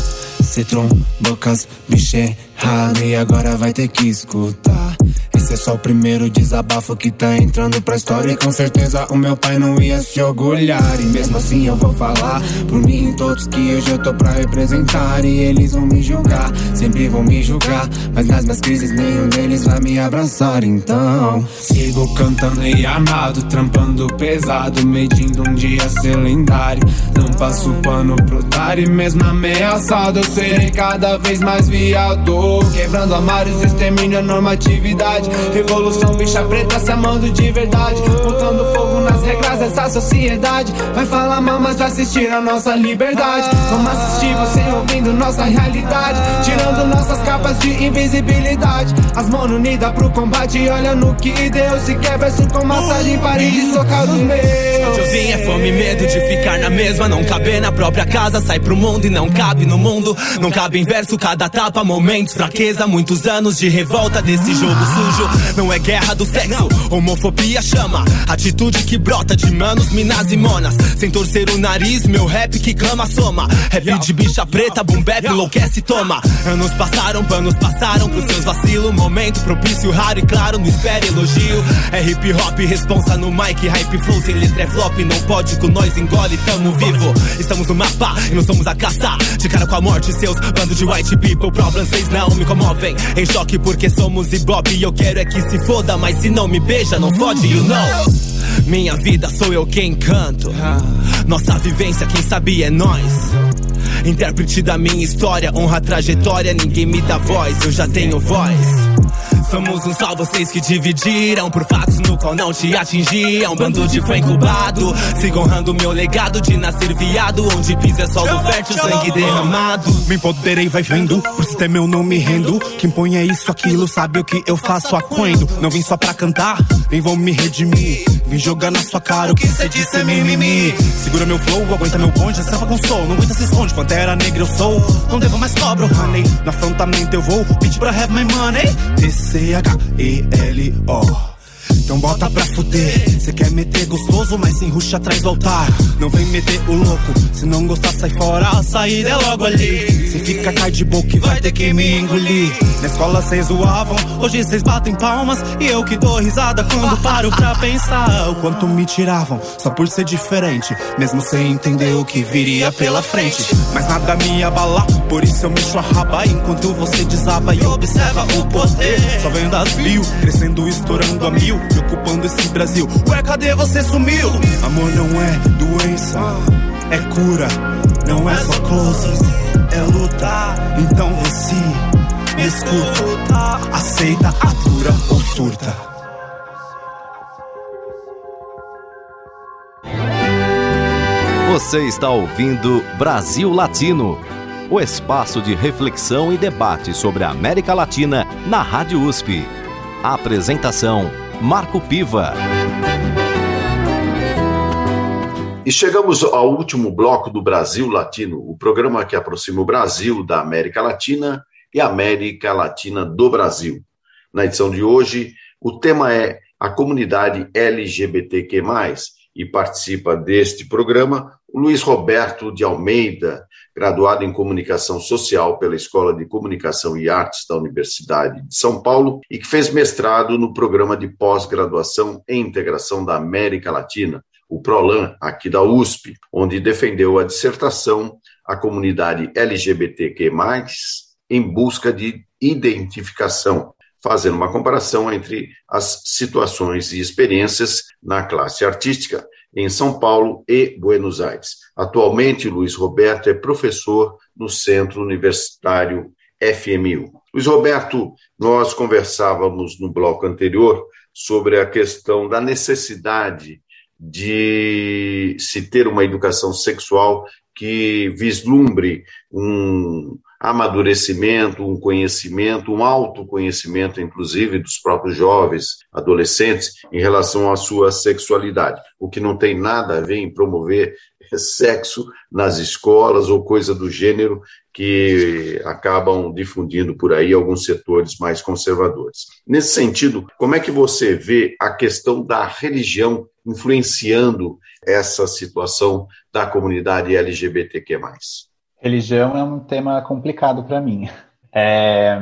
S7: Cê trombocas, bicho errado e agora vai ter que escutar. Esse é só o primeiro desabafo que tá entrando pra história. E com certeza o meu pai não ia se orgulhar. E mesmo assim eu vou falar por mim e todos que hoje eu tô pra representar. E eles vão me julgar, sempre vão me julgar. Mas nas minhas crises nenhum deles vai me abraçar. Então sigo cantando e amado, trampando pesado, medindo um dia ser lendário. Não passo pano pro otário, mesmo ameaçado, eu serei cada vez mais viado. Quebrando amários, extermínio a normatividade. Revolução bicha preta se amando de verdade. Botando fogo nas regras dessa sociedade. Vai falar mal, mas vai assistir a nossa liberdade. Vamos assistir você ouvindo nossa realidade. Tirando nossas capas de invisibilidade. As mãos unidas pro combate Olha no que Deus se quebra verso com massagem Pare de socar os meus.
S8: Tiozinho é fome e medo de ficar na mesma. Não caber na própria casa, sai pro mundo e não cabe no mundo. Não cabe em verso, cada tapa, momentos, fraqueza Muitos anos de revolta desse jogo sujo não é guerra do sexo, homofobia chama. Atitude que brota de manos, minas e monas. Sem torcer o nariz, meu rap que clama soma. Rap de bicha preta, boom bap, enlouquece toma. Anos passaram, panos passaram pros seus vacilos. Momento propício, raro e claro, não espere elogio. É hip hop, responsa no mic, hype flow. Sem letra é flop, não pode com nós, engole, tamo vivo. Estamos no mapa e não somos a caça. De cara com a morte, seus bando de white people. Problems, vocês não me comovem. Em choque porque somos ibope e eu quero é que se foda, mas se não me beija, não fode, you know. Minha vida sou eu quem canto. Nossa vivência, quem sabe é nós. Intérprete da minha história, honra a trajetória, ninguém me dá voz, eu já tenho voz. Somos um só vocês que dividiram Por fatos no qual não te atingiam. Bando de fã incubado Sigo honrando meu legado de nascer viado. Onde pisa é solo fértil, sangue derramado.
S9: Me empoderei, vai vendo Por sistema eu não me rendo. Quem põe é isso, aquilo, sabe o que eu faço? Aquendo Não vim só pra cantar, nem vão me redimir. Vim jogar na sua cara o que cê disse é mimimi. Segura meu flow, aguenta meu bonde, sampa com sol Não aguenta se esconde, pantera negra eu sou. Não devo mais cobra, honey. No afrontamento eu vou, pedir pra have my money せやがええりお Então bota pra fuder. Cê quer meter gostoso, mas sem ruxa atrás do altar. Não vem meter o louco, se não gostar, sai fora. A saída é logo ali. Cê fica cai de boca e vai ter que me engolir. Na escola cês zoavam, hoje cês batem palmas. E eu que dou risada quando paro pra pensar. O quanto me tiravam, só por ser diferente. Mesmo sem entender o que viria pela frente. Mas nada me abala, por isso eu mexo a raba. Enquanto você desaba e observa o poder. Só vendo das mil, crescendo, estourando a mil. Ocupando esse Brasil. Ué, cadê você sumiu? Amor não é doença, é cura. Não é só close, é luta. Então se me escuta. Aceita, atura ou surta.
S1: Você está ouvindo Brasil Latino, o espaço de reflexão e debate sobre a América Latina na Rádio USP. A apresentação Marco Piva.
S2: E chegamos ao último bloco do Brasil Latino, o programa que aproxima o Brasil da América Latina e a América Latina do Brasil. Na edição de hoje, o tema é a comunidade LGBTQ+, e participa deste programa Luiz Roberto de Almeida, graduado em Comunicação Social pela Escola de Comunicação e Artes da Universidade de São Paulo e que fez mestrado no programa de pós-graduação em integração da América Latina, o PROLAN, aqui da USP, onde defendeu a dissertação A Comunidade LGBTQ+, em busca de identificação, fazendo uma comparação entre as situações e experiências na classe artística em São Paulo e Buenos Aires. Atualmente, Luiz Roberto é professor no Centro Universitário FMU. Luiz Roberto, nós conversávamos no bloco anterior sobre a questão da necessidade de se ter uma educação sexual que vislumbre um amadurecimento, um conhecimento, um autoconhecimento, inclusive, dos próprios jovens, adolescentes, em relação à sua sexualidade. O que não tem nada a ver em promover sexo nas escolas ou coisa do gênero que acabam difundindo por aí alguns setores mais conservadores. Nesse sentido, como é que você vê a questão da religião influenciando essa situação da comunidade LGBTQ+.
S3: Religião é um tema complicado para mim. É,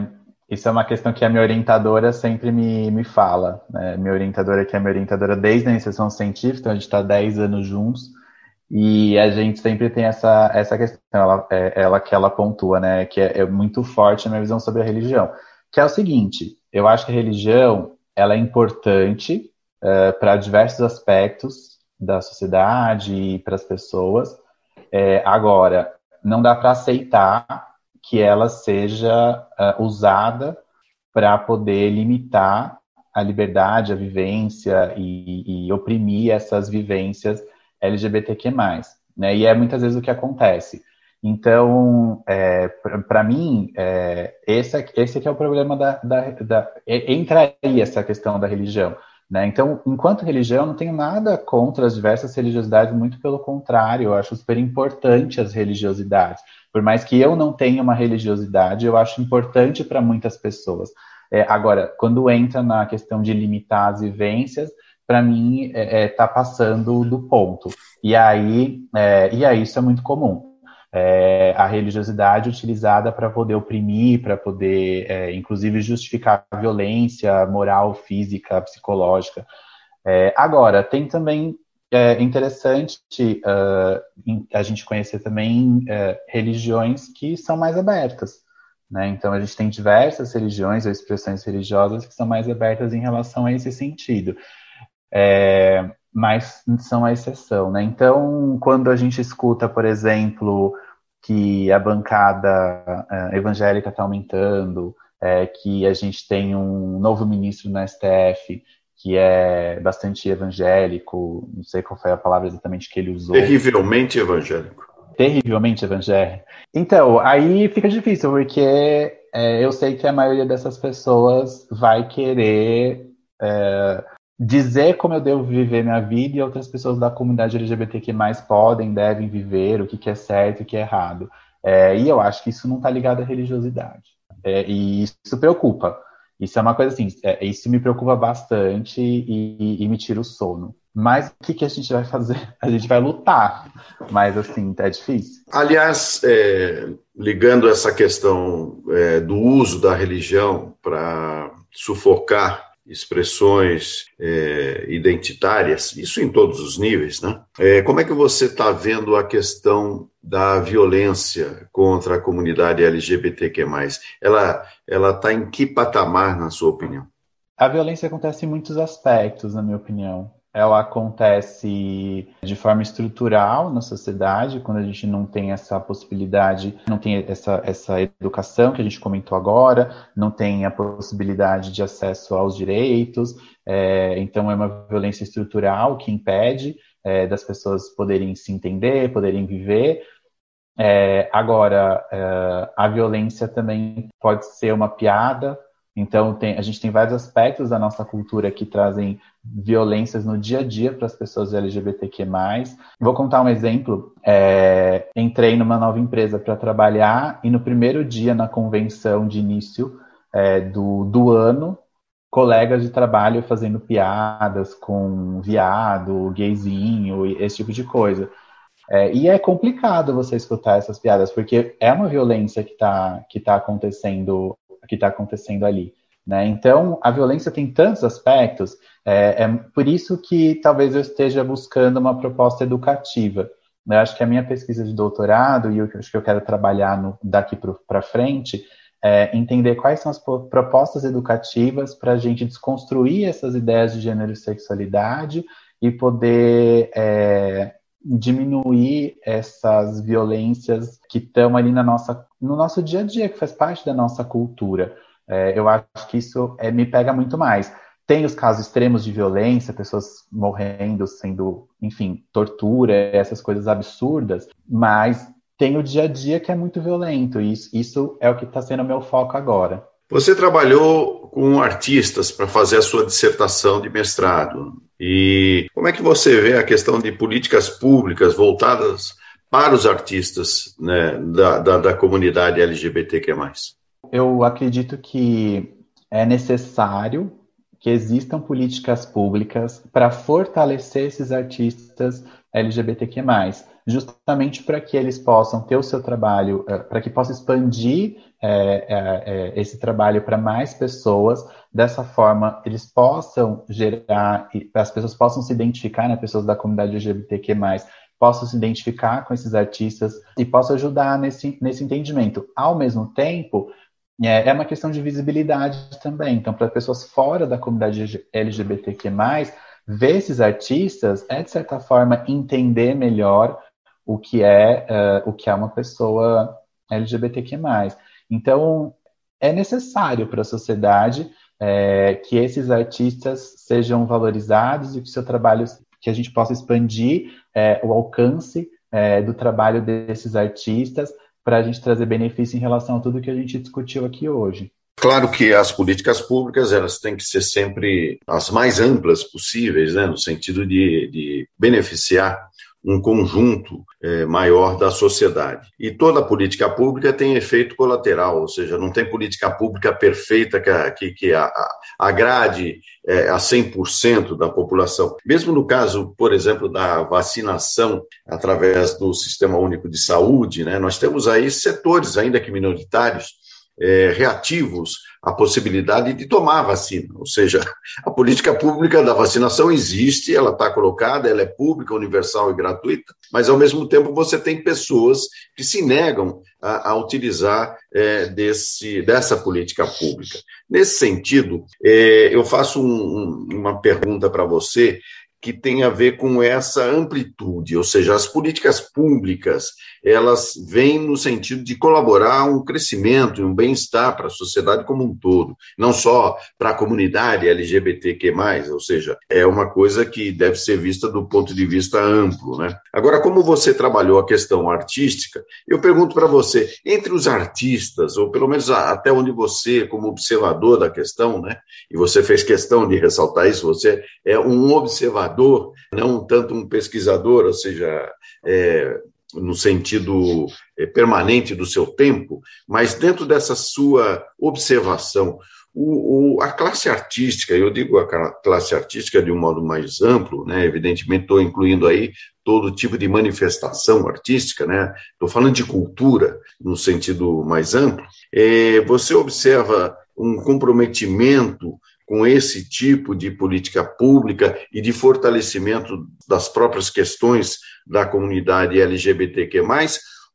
S3: isso é uma questão que a minha orientadora sempre me, me fala. Né? Minha orientadora, que é minha orientadora desde a iniciação científica, então a gente está 10 anos juntos, e a gente sempre tem essa, essa questão, ela, é, ela que ela pontua, né? Que é, é muito forte a minha visão sobre a religião. Que é o seguinte, eu acho que a religião ela é importante uh, para diversos aspectos da sociedade e para as pessoas. É, agora, não dá para aceitar que ela seja uh, usada para poder limitar a liberdade, a vivência e, e, oprimir essas vivências LGBTQ+. Né? E é muitas vezes o que acontece. Então, é, para mim, é, esse, esse aqui é o problema da, da, da, Entra aí essa questão da religião. Né? Então, enquanto religião, não tenho nada contra as diversas religiosidades, muito pelo contrário, eu acho super importante as religiosidades. Por mais que eu não tenha uma religiosidade, eu acho importante para muitas pessoas. É, agora, quando entra na questão de limitar as vivências, para mim está é, é, tá passando do ponto. E aí, é, e aí isso é muito comum é, a religiosidade utilizada para poder oprimir, para poder, é, inclusive, justificar a violência moral, física, psicológica. É, agora, tem também é interessante uh, a gente conhecer também uh, religiões que são mais abertas. Né? Então, a gente tem diversas religiões ou expressões religiosas que são mais abertas em relação a esse sentido. É, mas são a exceção, né? Então, quando a gente escuta, por exemplo, que a bancada uh, evangélica está aumentando, é, que a gente tem um novo ministro na STF que é bastante evangélico, não sei qual foi a palavra exatamente que ele usou.
S2: Terrivelmente evangélico.
S3: Terrivelmente evangélico. Então, aí fica difícil, porque é, eu sei que a maioria dessas pessoas vai querer é, dizer como eu devo viver minha vida e outras pessoas da comunidade LGBTQ mais podem, devem viver, o que, que é certo e o que é errado. É, e eu acho que isso não está ligado à religiosidade. É, e isso preocupa. Isso é uma coisa assim, é, isso me preocupa bastante e, e, me tira o sono. Mas o que, que a gente vai fazer? A gente vai lutar, mas assim, é difícil.
S2: Aliás, é, ligando essa questão é, do uso da religião para sufocar expressões é, identitárias, isso em todos os níveis, né? É, como é que você está vendo a questão da violência contra a comunidade LGBTQ+. Ela ela está em que patamar, na sua opinião?
S3: A violência acontece em muitos aspectos, na minha opinião. Ela acontece de forma estrutural na sociedade, quando a gente não tem essa possibilidade, não tem essa, essa educação que a gente comentou agora, não tem a possibilidade de acesso aos direitos. É, então, é uma violência estrutural que impede é, das pessoas poderem se entender, poderem viver. É, agora, é, a violência também pode ser uma piada. Então, tem, a gente tem vários aspectos da nossa cultura que trazem violências no dia a dia para as pessoas LGBTQ+. Vou contar um exemplo. É, entrei numa nova empresa para trabalhar e no primeiro dia na convenção de início é, do, do ano, colegas de trabalho fazendo piadas com viado, gayzinho, esse tipo de coisa. É, e é complicado você escutar essas piadas, porque é uma violência que está que tá acontecendo, que tá acontecendo ali. Né? Então, a violência tem tantos aspectos, é, é, por isso que talvez eu esteja buscando uma proposta educativa. Eu acho que a minha pesquisa de doutorado, e acho que eu quero trabalhar no, daqui para frente, é entender quais são as propostas educativas para a gente desconstruir essas ideias de gênero e sexualidade e poder é, diminuir essas violências que estão ali na nossa, no nosso dia a dia, que faz parte da nossa cultura. É, eu acho que isso é, me pega muito mais. Tem os casos extremos de violência, pessoas morrendo, sendo, enfim, tortura, essas coisas absurdas, mas tem o dia a dia que é muito violento, e isso, isso é o que está sendo o meu foco agora.
S2: Você trabalhou com artistas para fazer a sua dissertação de mestrado. E como é que você vê a questão de políticas públicas voltadas para os artistas né, da, da, da comunidade LGBTQ+.
S3: Eu acredito que é necessário que existam políticas públicas para fortalecer esses artistas LGBTQ+, justamente para que eles possam ter o seu trabalho, eh, para que possa expandir é, é, esse trabalho para mais pessoas. Dessa forma, eles possam gerar, as pessoas possam se identificar, né, pessoas da comunidade LGBTQ+, possam se identificar com esses artistas e possam ajudar nesse, nesse entendimento. Ao mesmo tempo, é, é uma questão de visibilidade também. Então, para pessoas fora da comunidade LGBTQ+, ver esses artistas é, de certa forma, entender melhor o que é, uh, o que é uma pessoa LGBTQ+. Então, é necessário para a sociedade é, que esses artistas sejam valorizados e que seu trabalho, que a gente possa expandir é, o alcance é, do trabalho desses artistas para a gente trazer benefício em relação a tudo que a gente discutiu aqui hoje.
S2: Claro que as políticas públicas elas têm que ser sempre as mais amplas possíveis, né, no sentido de, de beneficiar um conjunto é, maior da sociedade. E toda política pública tem efeito colateral, ou seja, não tem política pública perfeita que, que, que a, a, agrade é, a 100% da população. Mesmo no caso, por exemplo, da vacinação através do Sistema Único de Saúde, né, nós temos aí setores, ainda que minoritários, é, reativos à possibilidade de tomar a vacina. Ou seja, a política pública da vacinação existe, ela está colocada, ela é pública, universal e gratuita, mas ao mesmo tempo você tem pessoas que se negam a, a utilizar é, desse, dessa política pública. Nesse sentido, é, eu faço um, uma pergunta para você que tem a ver com essa amplitude, ou seja, as políticas públicas, elas vêm no sentido de colaborar um crescimento e um bem-estar para a sociedade como um todo, não só para a comunidade LGBTQ+, ou seja, é uma coisa que deve ser vista do ponto de vista amplo, né? Agora, como você trabalhou a questão artística, eu pergunto para você, entre os artistas, ou pelo menos até onde você, como observador da questão, né, e você fez questão de ressaltar isso, você é um observador não tanto um pesquisador, ou seja, é, no sentido é, permanente do seu tempo, mas dentro dessa sua observação, o, o, a classe artística, eu digo a classe artística de um modo mais amplo, né? evidentemente estou incluindo aí todo tipo de manifestação artística, né? Estou falando de cultura no sentido mais amplo. É, você observa um comprometimento com esse tipo de política pública e de fortalecimento das próprias questões da comunidade LGBTQ+,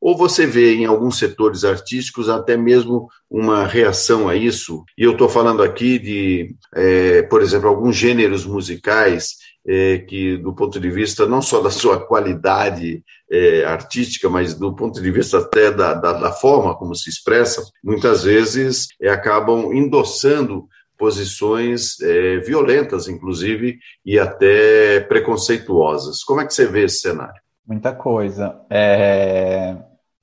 S2: ou você vê em alguns setores artísticos até mesmo uma reação a isso? E eu estou falando aqui de, é, por exemplo, alguns gêneros musicais é, que, do ponto de vista não só da sua qualidade é, artística, mas do ponto de vista até da, da, da forma como se expressa, muitas vezes é, acabam endossando posições é, violentas, inclusive, e até preconceituosas. Como é que você vê esse cenário?
S3: Muita coisa. É...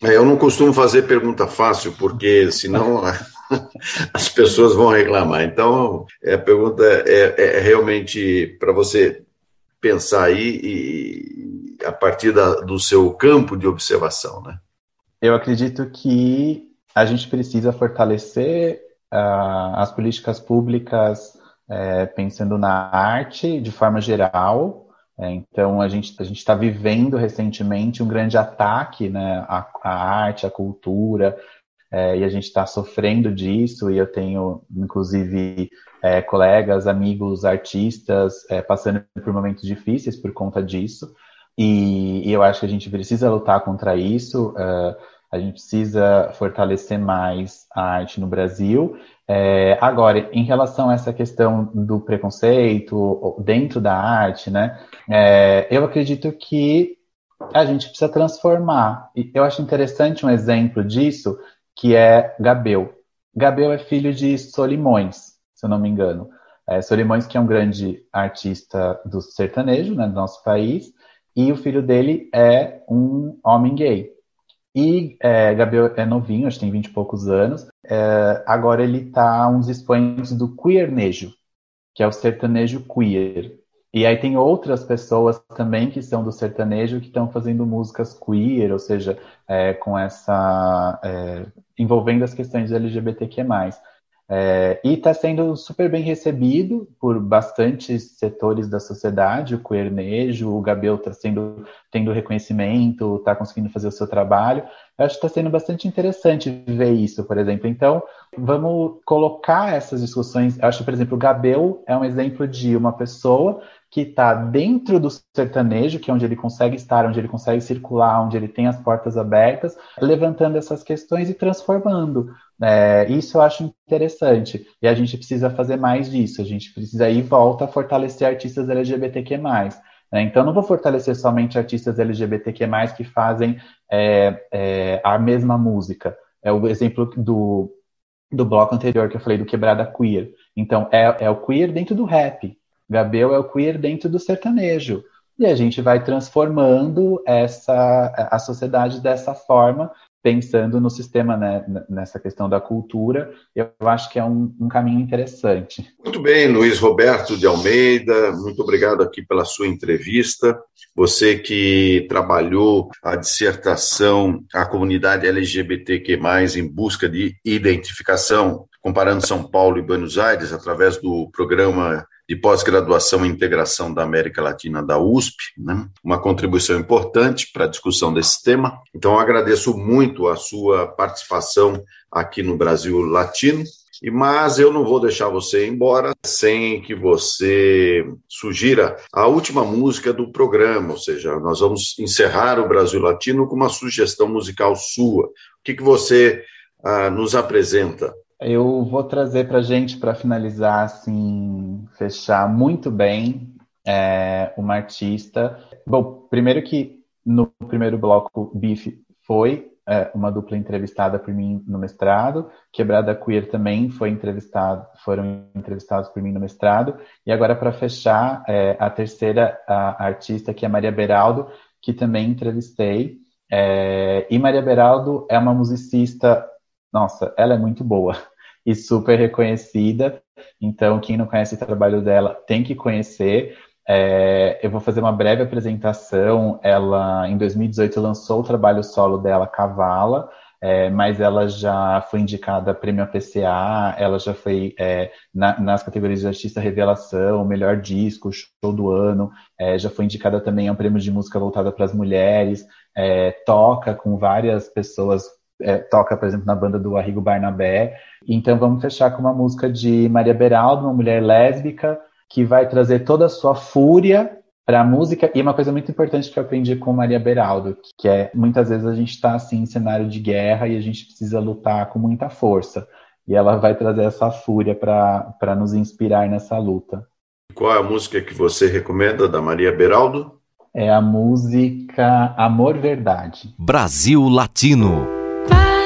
S2: É, eu não costumo fazer pergunta fácil, porque senão as pessoas vão reclamar. Então, é, a pergunta é, é, é realmente para você pensar aí e, a partir da, do seu campo de observação, né?
S3: Eu acredito que a gente precisa fortalecer uh, as políticas públicas é, pensando na arte de forma geral, é, então, a gente a está vivendo recentemente um grande ataque né, à, à arte, à cultura, é, e a gente está sofrendo disso, e eu tenho, inclusive, é, colegas, amigos, artistas é, passando por momentos difíceis por conta disso, e, e, eu acho que a gente precisa lutar contra isso, uh, a gente precisa fortalecer mais a arte no Brasil, é, agora, em relação a essa questão do preconceito dentro da arte, né, é, eu acredito que a gente precisa transformar. E eu acho interessante um exemplo disso, que é Gabel. Gabel é filho de Solimões, se eu não me engano. É, Solimões, que é um grande artista do sertanejo, né, do nosso país, e o filho dele é um homem gay. E é, Gabriel é novinho, acho que tem 20 e poucos anos. É, agora ele está uns expoentes do queernejo, que é o sertanejo queer. E aí tem outras pessoas também que são do sertanejo que estão fazendo músicas queer, ou seja, é, com essa. É, envolvendo as questões LGBTQ. É, e está sendo super bem recebido por bastantes setores da sociedade, o queernejo, o Gabriel está sendo tendo reconhecimento, está conseguindo fazer o seu trabalho. Eu acho que está sendo bastante interessante ver isso, por exemplo. Então, vamos colocar essas discussões. Eu acho, por exemplo, o Gabel é um exemplo de uma pessoa que está dentro do sertanejo, que é onde ele consegue estar, onde ele consegue circular, onde ele tem as portas abertas, levantando essas questões e transformando. É, isso eu acho interessante. E a gente precisa fazer mais disso. A gente precisa ir volta a fortalecer artistas LGBTQ. Né? Então, não vou fortalecer somente artistas LGBTQ, que fazem é, é, a mesma música. É o exemplo do, do bloco anterior que eu falei, do Quebrada Queer. Então, é, é o queer dentro do rap. Gabel é o queer dentro do sertanejo. E a gente vai transformando essa, a sociedade dessa forma, pensando no sistema, né, nessa questão da cultura, eu acho que é um, um, caminho interessante.
S2: Muito bem, Luiz Roberto de Almeida, muito obrigado aqui pela sua entrevista. Você que trabalhou a dissertação A Comunidade LGBTQ+, em busca de identificação, comparando São Paulo e Buenos Aires, através do programa de pós-graduação e integração da América Latina da USP, né? uma contribuição importante para a discussão desse tema. Então, agradeço muito a sua participação aqui no Brasil Latino. Mas eu não vou deixar você embora sem que você sugira a última música do programa, ou seja, nós vamos encerrar o Brasil Latino com uma sugestão musical sua. O que, que você ah, nos apresenta?
S3: Eu vou trazer para gente, para finalizar, assim, fechar muito bem é, uma artista. Bom, primeiro que no primeiro bloco, Bife foi é, uma dupla entrevistada por mim no mestrado, Quebrada Queer também foi entrevistado, foram entrevistados por mim no mestrado, e agora para fechar, é, a terceira a artista, que é Maria Beraldo, que também entrevistei. É, e Maria Beraldo é uma musicista nossa, ela é muito boa e super reconhecida. Então, quem não conhece o trabalho dela tem que conhecer. É, eu vou fazer uma breve apresentação. Ela, em 2018, lançou o trabalho solo dela, Cavala. é, mas ela já foi indicada a prêmio APCA, ela já foi é, na, nas categorias de artista revelação, melhor disco, show do ano, é, já foi indicada também a um prêmio de música voltada para as mulheres, é, toca com várias pessoas, é, toca, por exemplo, na banda do Arrigo Barnabé. Então vamos fechar com uma música de Maria Beraldo, uma mulher lésbica, que vai trazer toda a sua fúria para a música. E uma coisa muito importante que eu aprendi com Maria Beraldo, que é muitas vezes a gente está assim em cenário de guerra e a gente precisa lutar com muita força. E ela vai trazer essa fúria para nos inspirar nessa luta.
S2: Qual é a música que você recomenda da Maria Beraldo?
S3: É a música Amor Verdade.
S1: Brasil Latino. Bye.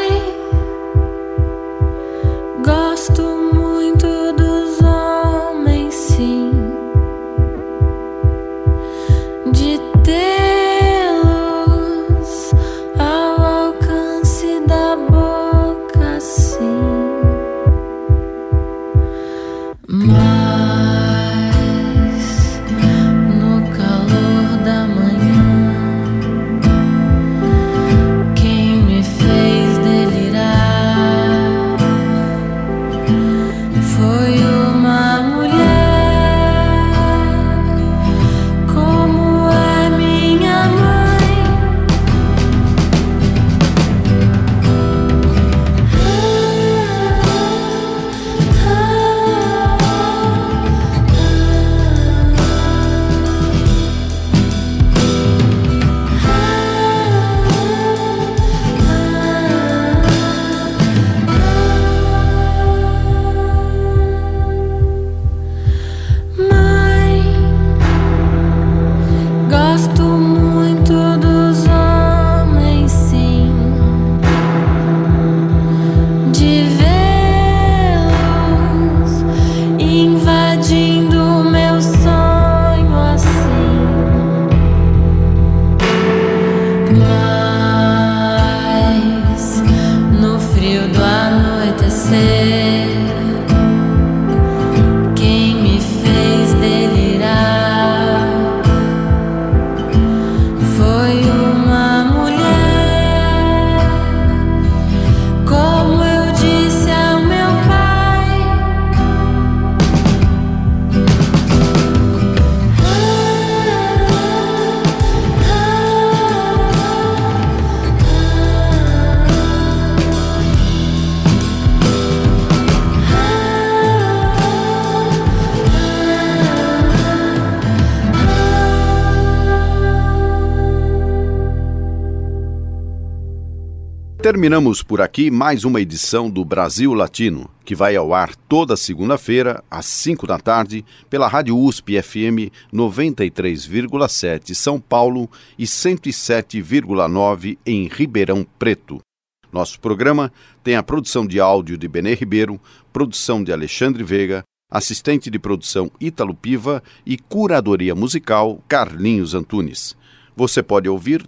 S2: Terminamos por aqui mais uma edição do Brasil Latino, que vai ao ar toda segunda-feira, às 5 da tarde, pela Rádio USP FM 93,7 São Paulo e 107,9 em Ribeirão Preto. Nosso programa tem a produção de áudio de Benê Ribeiro, produção de Alexandre Veiga, assistente de produção Ítalo Piva e curadoria musical Carlinhos Antunes. Você pode ouvir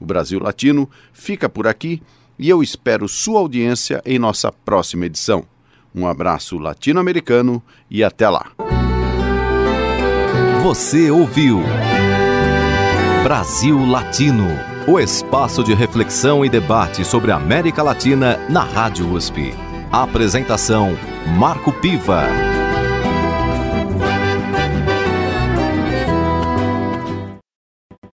S2: O Brasil Latino fica por aqui e eu espero sua audiência em nossa próxima edição. Um abraço latino-americano e até lá.
S1: Você ouviu Brasil Latino, o espaço de reflexão e debate sobre a América Latina na Rádio USP. Apresentação Marco Piva.